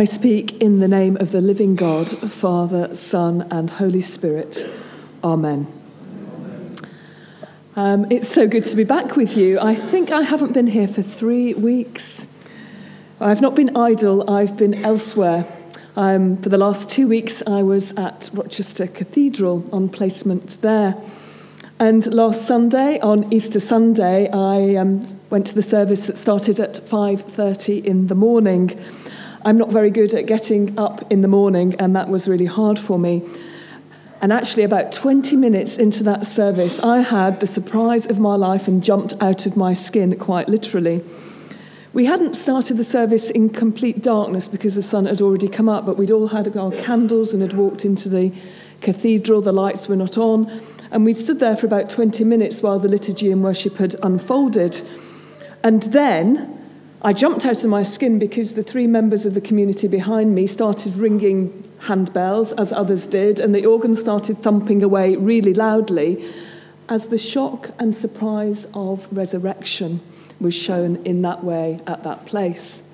I speak in the name of the living God, Father, Son, and Holy Spirit. Amen. Um, it's so good to be back with you. I think I haven't been here for three weeks. I've not been idle, I've been elsewhere. Um, for the last two weeks, I was at Rochester Cathedral on placement there. And last Sunday, on Easter Sunday, I um, went to the service that started at 5:30 in the morning. I'm not very good at getting up in the morning, and that was really hard for me. And actually, about 20 minutes into that service, I had the surprise of my life and jumped out of my skin, quite literally. We hadn't started the service in complete darkness because the sun had already come up, but we'd all had our candles and had walked into the cathedral. The lights were not on. And we'd stood there for about 20 minutes while the liturgy and worship had unfolded. And then I jumped out of my skin because the three members of the community behind me started ringing handbells, as others did, and the organ started thumping away really loudly as the shock and surprise of resurrection was shown in that way at that place.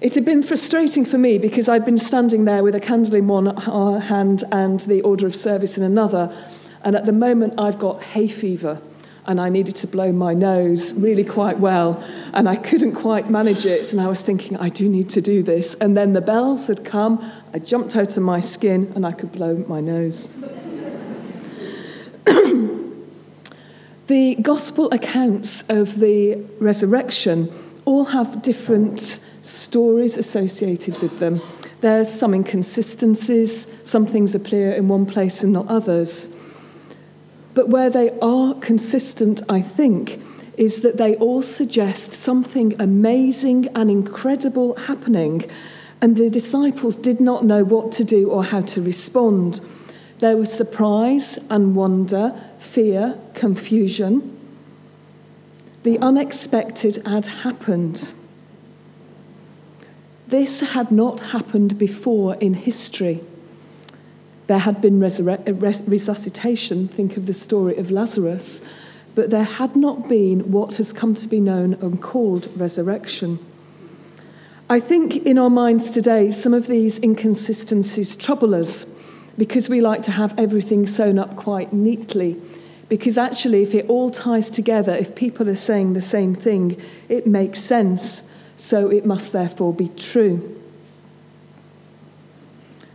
It had been frustrating for me because I'd been standing there with a candle in one hand and the order of service in another, and at the moment I've got hay fever and I needed to blow my nose really quite well, and I couldn't quite manage it. And I was thinking, I do need to do this. And then the bells had come, I jumped out of my skin, and I could blow my nose. the gospel accounts of the resurrection all have different stories associated with them. There's some inconsistencies, some things appear in one place and not others. But where they are consistent, I think, is that they all suggest something amazing and incredible happening, and the disciples did not know what to do or how to respond. There was surprise and wonder, fear, confusion. The unexpected had happened. This had not happened before in history. There had been uh, resuscitation, think of the story of Lazarus, but there had not been what has come to be known and called resurrection. I think in our minds today, some of these inconsistencies trouble us because we like to have everything sewn up quite neatly. Because actually, if it all ties together, if people are saying the same thing, it makes sense. So it must therefore be true.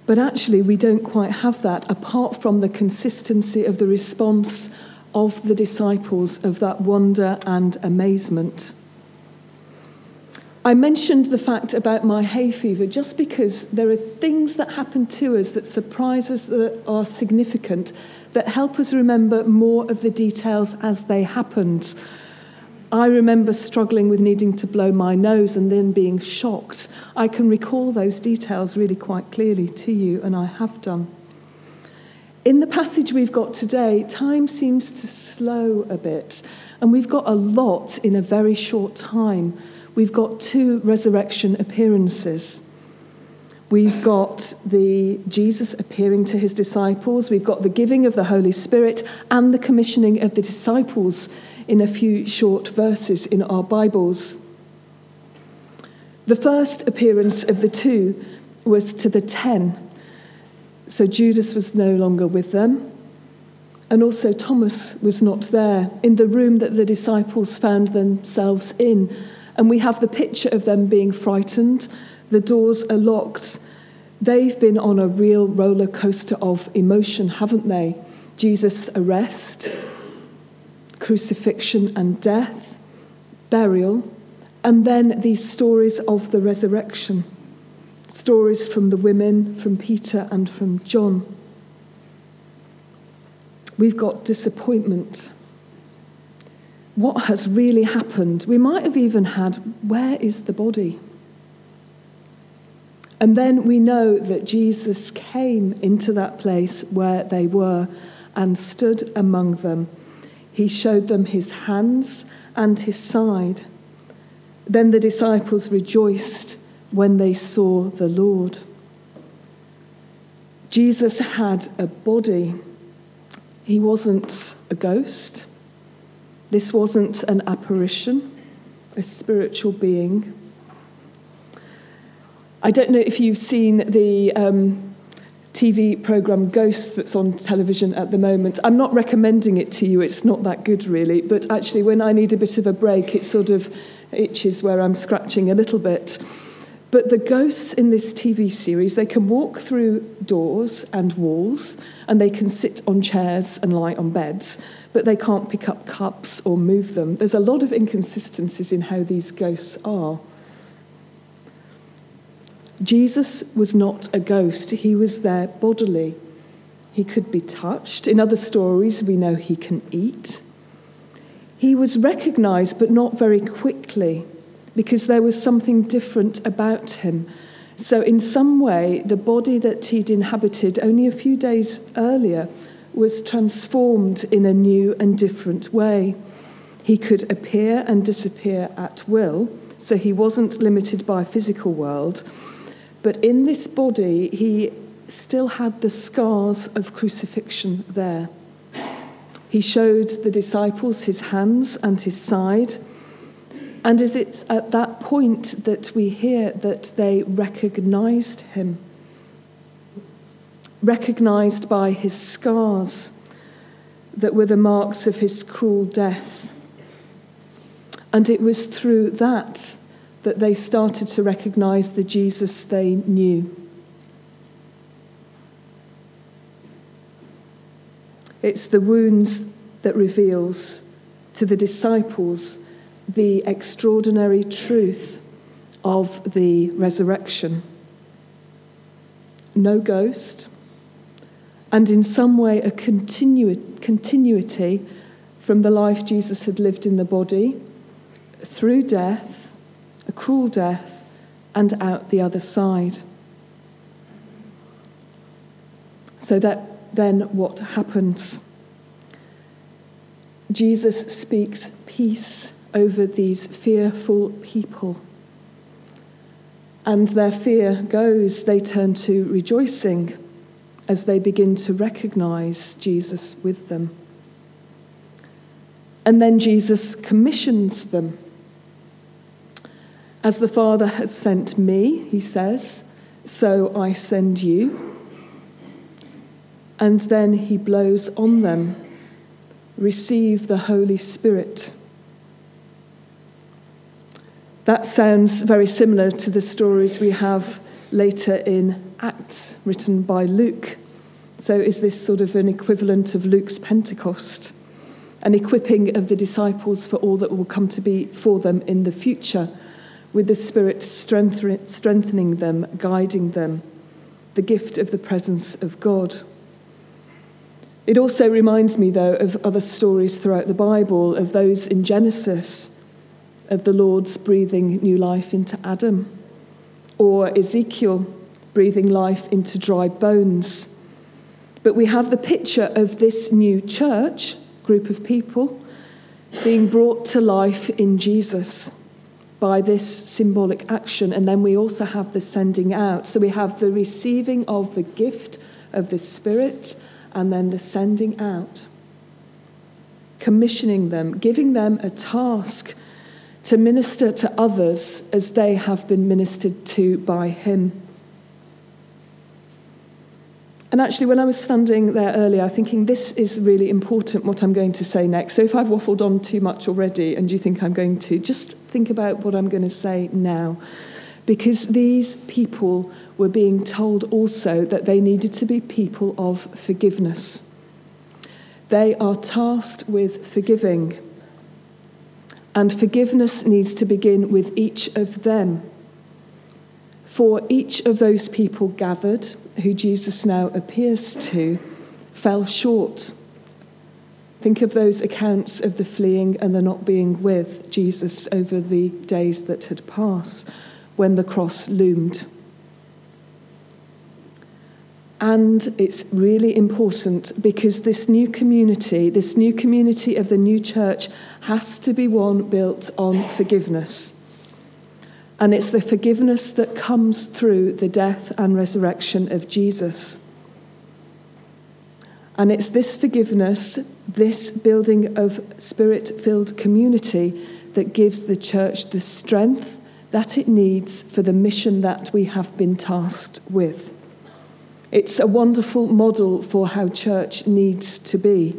But actually, we don't quite have that apart from the consistency of the response of the disciples of that wonder and amazement. I mentioned the fact about my hay fever just because there are things that happen to us that surprise us, that are significant, that help us remember more of the details as they happened I remember struggling with needing to blow my nose and then being shocked. I can recall those details really quite clearly to you, and I have done. In the passage we've got today, time seems to slow a bit, and we've got a lot in a very short time. We've got two resurrection appearances. We've got the Jesus appearing to his disciples. We've got the giving of the Holy Spirit and the commissioning of the disciples in a few short verses in our Bibles. The first appearance of the two was to the ten. So Judas was no longer with them. And also, Thomas was not there in the room that the disciples found themselves in. And we have the picture of them being frightened. The doors are locked. They've been on a real roller coaster of emotion, haven't they? Jesus' arrest, crucifixion and death, burial, and then these stories of the resurrection. Stories from the women, from Peter, and from John. We've got disappointment. What has really happened? We might have even had, where is the body? And then we know that Jesus came into that place where they were and stood among them he showed them his hands and his side. Then the disciples rejoiced when they saw the Lord. Jesus had a body. He wasn't a ghost. This wasn't an apparition, a spiritual being. I don't know if you've seen the um, TV program Ghost that's on television at the moment. I'm not recommending it to you, it's not that good really, but actually, when I need a bit of a break, it sort of itches where I'm scratching a little bit. But the ghosts in this TV series, they can walk through doors and walls, and they can sit on chairs and lie on beds, but they can't pick up cups or move them. There's a lot of inconsistencies in how these ghosts are. Jesus was not a ghost, he was there bodily. He could be touched. In other stories, we know he can eat. He was recognized, but not very quickly because there was something different about him. So, in some way, the body that he'd inhabited only a few days earlier was transformed in a new and different way. He could appear and disappear at will, so he wasn't limited by physical world. But in this body, he still had the scars of crucifixion there. He showed the disciples his hands and his side. And is it at that point that we hear that they recognized him? Recognized by his scars that were the marks of his cruel death. And it was through that that they started to recognize the Jesus they knew. It's the wounds that reveals to the disciples the extraordinary truth of the resurrection. No ghost, and in some way a continu- continuity from the life Jesus had lived in the body through death, cruel death, and out the other side. So that then what happens? Jesus speaks peace over these fearful people. And their fear goes, they turn to rejoicing as they begin to recognize Jesus with them. And then Jesus commissions them. As the Father has sent me, he says, so I send you. And then he blows on them receive the Holy Spirit. That sounds very similar to the stories we have later in Acts, written by Luke. So, is this sort of an equivalent of Luke's Pentecost? An equipping of the disciples for all that will come to be for them in the future, with the Spirit strengthening them, guiding them, the gift of the presence of God. It also reminds me, though, of other stories throughout the Bible, of those in Genesis, of the Lord's breathing new life into Adam, or Ezekiel breathing life into dry bones. But we have the picture of this new church, group of people, being brought to life in Jesus by this symbolic action. And then we also have the sending out. So we have the receiving of the gift of the Spirit and then the sending out, commissioning them, giving them a task to minister to others as they have been ministered to by Him. And actually, when I was standing there earlier, thinking this is really important what I'm going to say next. So if I've waffled on too much already and you think I'm going to, just think about what I'm going to say now. Because these people were being told also that they needed to be people of forgiveness. They are tasked with forgiving. And forgiveness needs to begin with each of them. For each of those people gathered, who Jesus now appears to, fell short. Think of those accounts of the fleeing and the not being with Jesus over the days that had passed when the cross loomed. And it's really important because this new community, this new community of the new church, has to be one built on forgiveness. And it's the forgiveness that comes through the death and resurrection of Jesus. And it's this forgiveness, this building of spirit filled community, that gives the church the strength, that it needs for the mission that we have been tasked with. It's a wonderful model for how church needs to be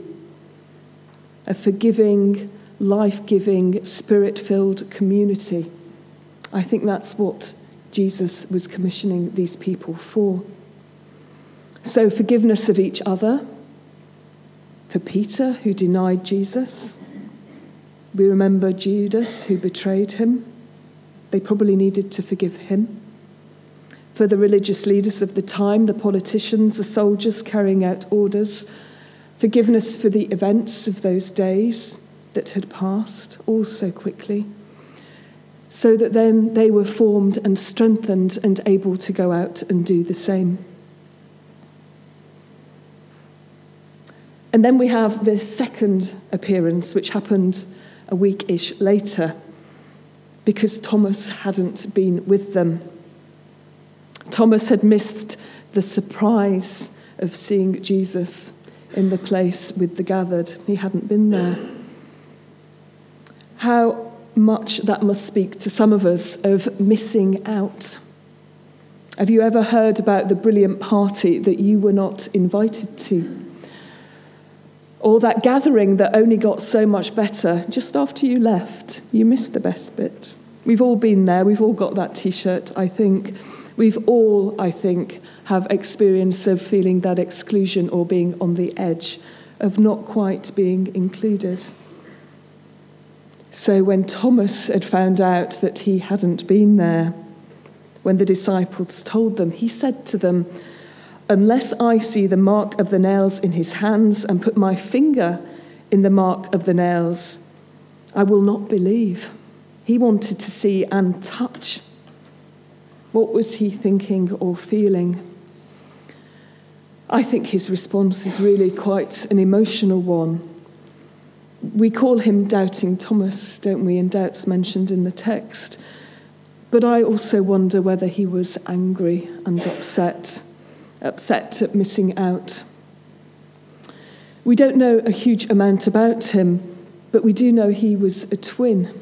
a forgiving, life giving, spirit filled community. I think that's what Jesus was commissioning these people for. So, forgiveness of each other. For Peter, who denied Jesus. We remember Judas, who betrayed him. They probably needed to forgive him. For the religious leaders of the time, the politicians, the soldiers carrying out orders, forgiveness for the events of those days that had passed all so quickly, so that then they were formed and strengthened and able to go out and do the same. And then we have this second appearance, which happened a week ish later, because Thomas hadn't been with them. Thomas had missed the surprise of seeing Jesus in the place with the gathered. He hadn't been there. How much that must speak to some of us of missing out. Have you ever heard about the brilliant party that you were not invited to? Or that gathering that only got so much better just after you left? You missed the best bit. We've all been there, we've all got that t shirt, I think. We've all, I think, have experience of feeling that exclusion or being on the edge of not quite being included. So when Thomas had found out that he hadn't been there, when the disciples told them, he said to them, Unless I see the mark of the nails in his hands and put my finger in the mark of the nails, I will not believe. He wanted to see and touch. What was he thinking or feeling? I think his response is really quite an emotional one. We call him Doubting Thomas, don't we? And doubt's mentioned in the text. But I also wonder whether he was angry and upset, upset at missing out. We don't know a huge amount about him, but we do know he was a twin.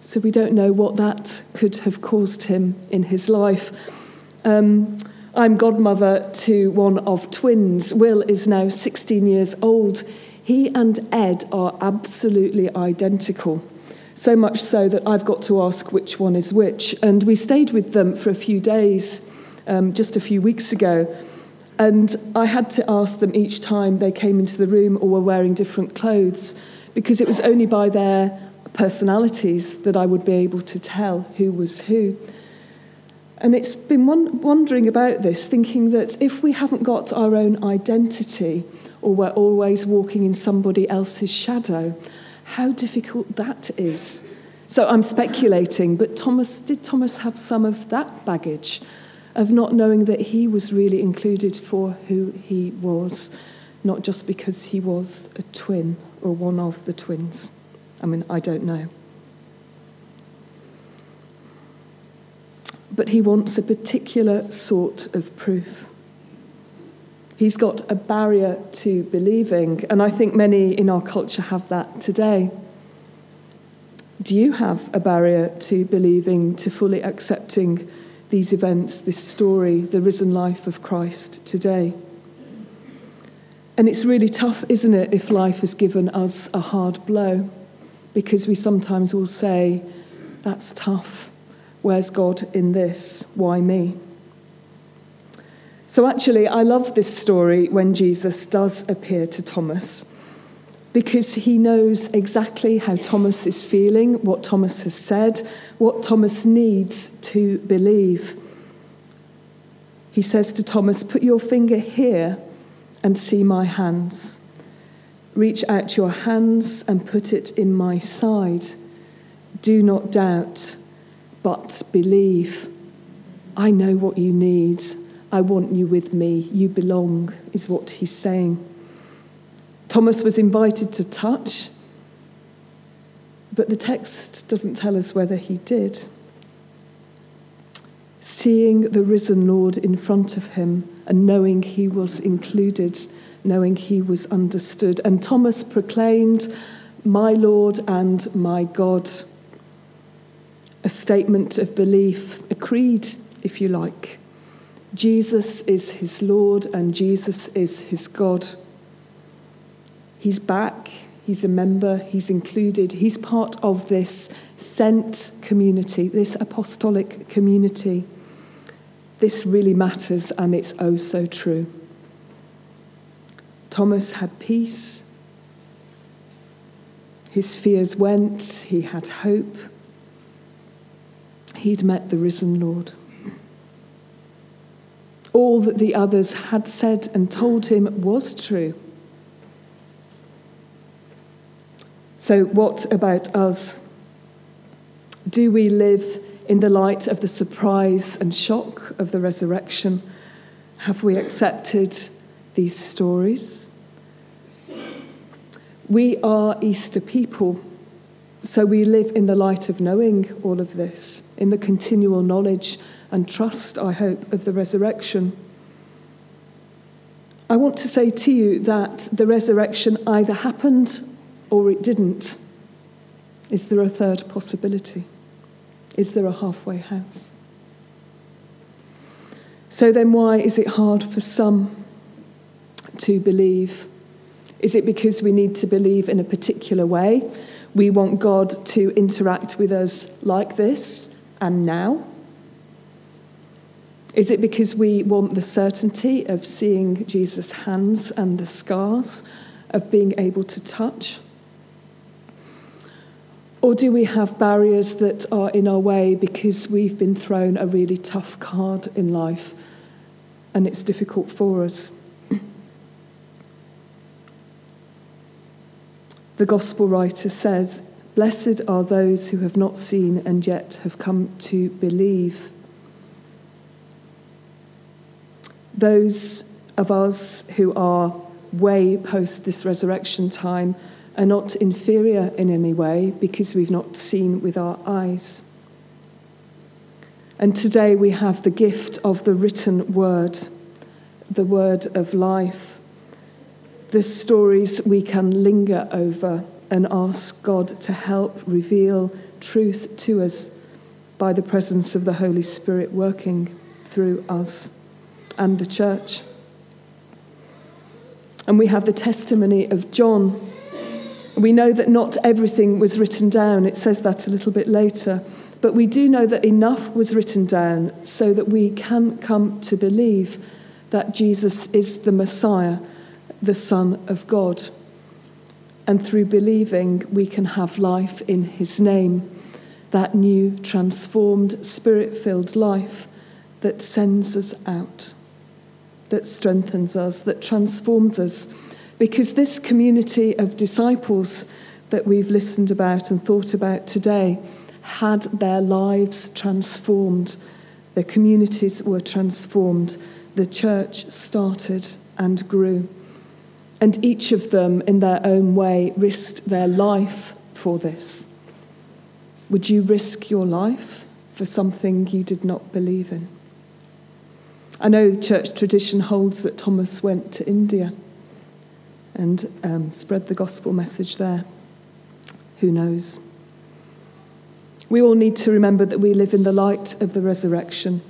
So we don't know what that could have caused him in his life. Um, I'm godmother to one of twins. Will is now 16 years old. He and Ed are absolutely identical. So much so that I've got to ask which one is which. And we stayed with them for a few days um, just a few weeks ago. And I had to ask them each time they came into the room or were wearing different clothes because it was only by their personalities that I would be able to tell who was who. And it's been wondering about this, thinking that if we haven't got our own identity, or we're always walking in somebody else's shadow, how difficult that is. So I'm speculating, but Thomas, did Thomas have some of that baggage of not knowing that he was really included for who he was, not just because he was a twin or one of the twins? I mean, I don't know. But he wants a particular sort of proof. He's got a barrier to believing, and I think many in our culture have that today. Do you have a barrier to believing, to fully accepting these events, this story, the risen life of Christ today? And it's really tough, isn't it, if life has given us a hard blow? because we sometimes will say, That's tough. Where's God in this? Why me? So, actually, I love this story when Jesus does appear to Thomas because he knows exactly how Thomas is feeling, what Thomas has said, what Thomas needs to believe. He says to Thomas, Put your finger here and see my hands. Reach out your hands and put it in my side. Do not doubt, but believe. I know what you need. I want you with me. You belong, is what he's saying. Thomas was invited to touch, but the text doesn't tell us whether he did. Seeing the risen Lord in front of him and knowing he was included knowing he was understood. And Thomas proclaimed, My Lord and my God. a statement of belief, a creed, if you like. Jesus is his Lord and Jesus is his God. He's back, he's a member, he's included, he's part of this sent community, this apostolic community. This really matters and it's oh so true. Thomas had peace. His fears went, he had hope. He'd met the risen Lord. All that the others had said and told him was true. So, what about us? Do we live in the light of the surprise and shock of the resurrection? Have we accepted these stories? We are Easter people, so we live in the light of knowing all of this, in the continual knowledge and trust, I hope, of the resurrection. I want to say to you that the resurrection either happened or it didn't. Is there a third possibility? Is there a halfway house? So then, why is it hard for some to believe? Is it because we need to believe in a particular way? We want God to interact with us like this and now? Is it because we want the certainty of seeing Jesus' hands and the scars, of being able to touch? Or do we have barriers that are in our way because we've been thrown a really tough card in life and it's difficult for us? The gospel writer says, Blessed are those who have not seen and yet have come to believe. Those of us who are way post this resurrection time are not inferior in any way because we've not seen with our eyes. And today we have the gift of the written word, the word of life the stories we can linger over and ask God to help reveal truth to us by the presence of the Holy Spirit working through us and the church. And we have the testimony of John. We know that not everything was written down, it says that a little bit later. But we do know that enough was written down so that we can come to believe that Jesus is the Messiah the Son of God. And through believing, we can have life in His name, that new, transformed, spirit filled life that sends us out, that strengthens us, that transforms us. Because this community of disciples that we've listened about and thought about today had their lives transformed, their communities were transformed, the church started and grew. And each of them, in their own way, risked their life for this. Would you risk your life for something you did not believe in? I know church tradition holds that Thomas went to India and um, spread the gospel message there. Who knows? We all need to remember that we live in the light of the resurrection.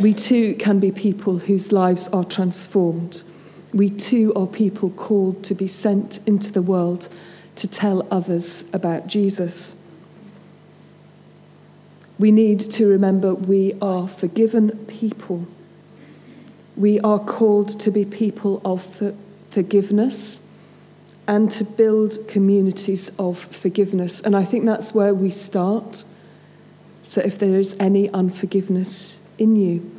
We too can be people whose lives are transformed we too are people called to be sent into the world to tell others about Jesus. We need to remember we are forgiven people. We are called to be people of forgiveness and to build communities of forgiveness. And I think that's where we start. So if there is any unforgiveness in you,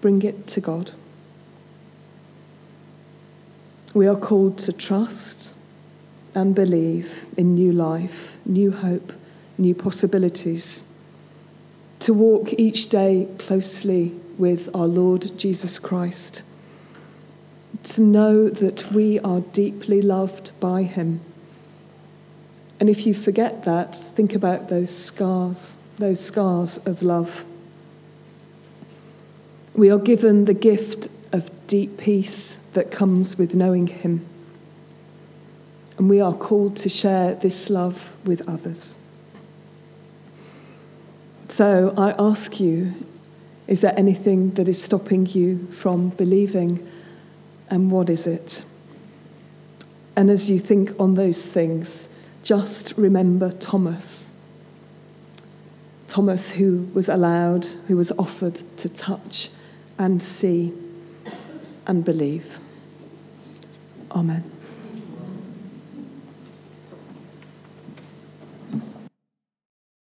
bring it to God. We are called to trust and believe in new life, new hope, new possibilities. To walk each day closely with our Lord Jesus Christ. To know that we are deeply loved by Him. And if you forget that, think about those scars, those scars of love. We are given the gift of deep peace that comes with knowing Him. And we are called to share this love with others. So I ask you, is there anything that is stopping you from believing? And what is it? And as you think on those things, just remember Thomas. Thomas, who was allowed, who was offered to touch and see and believe. Amen.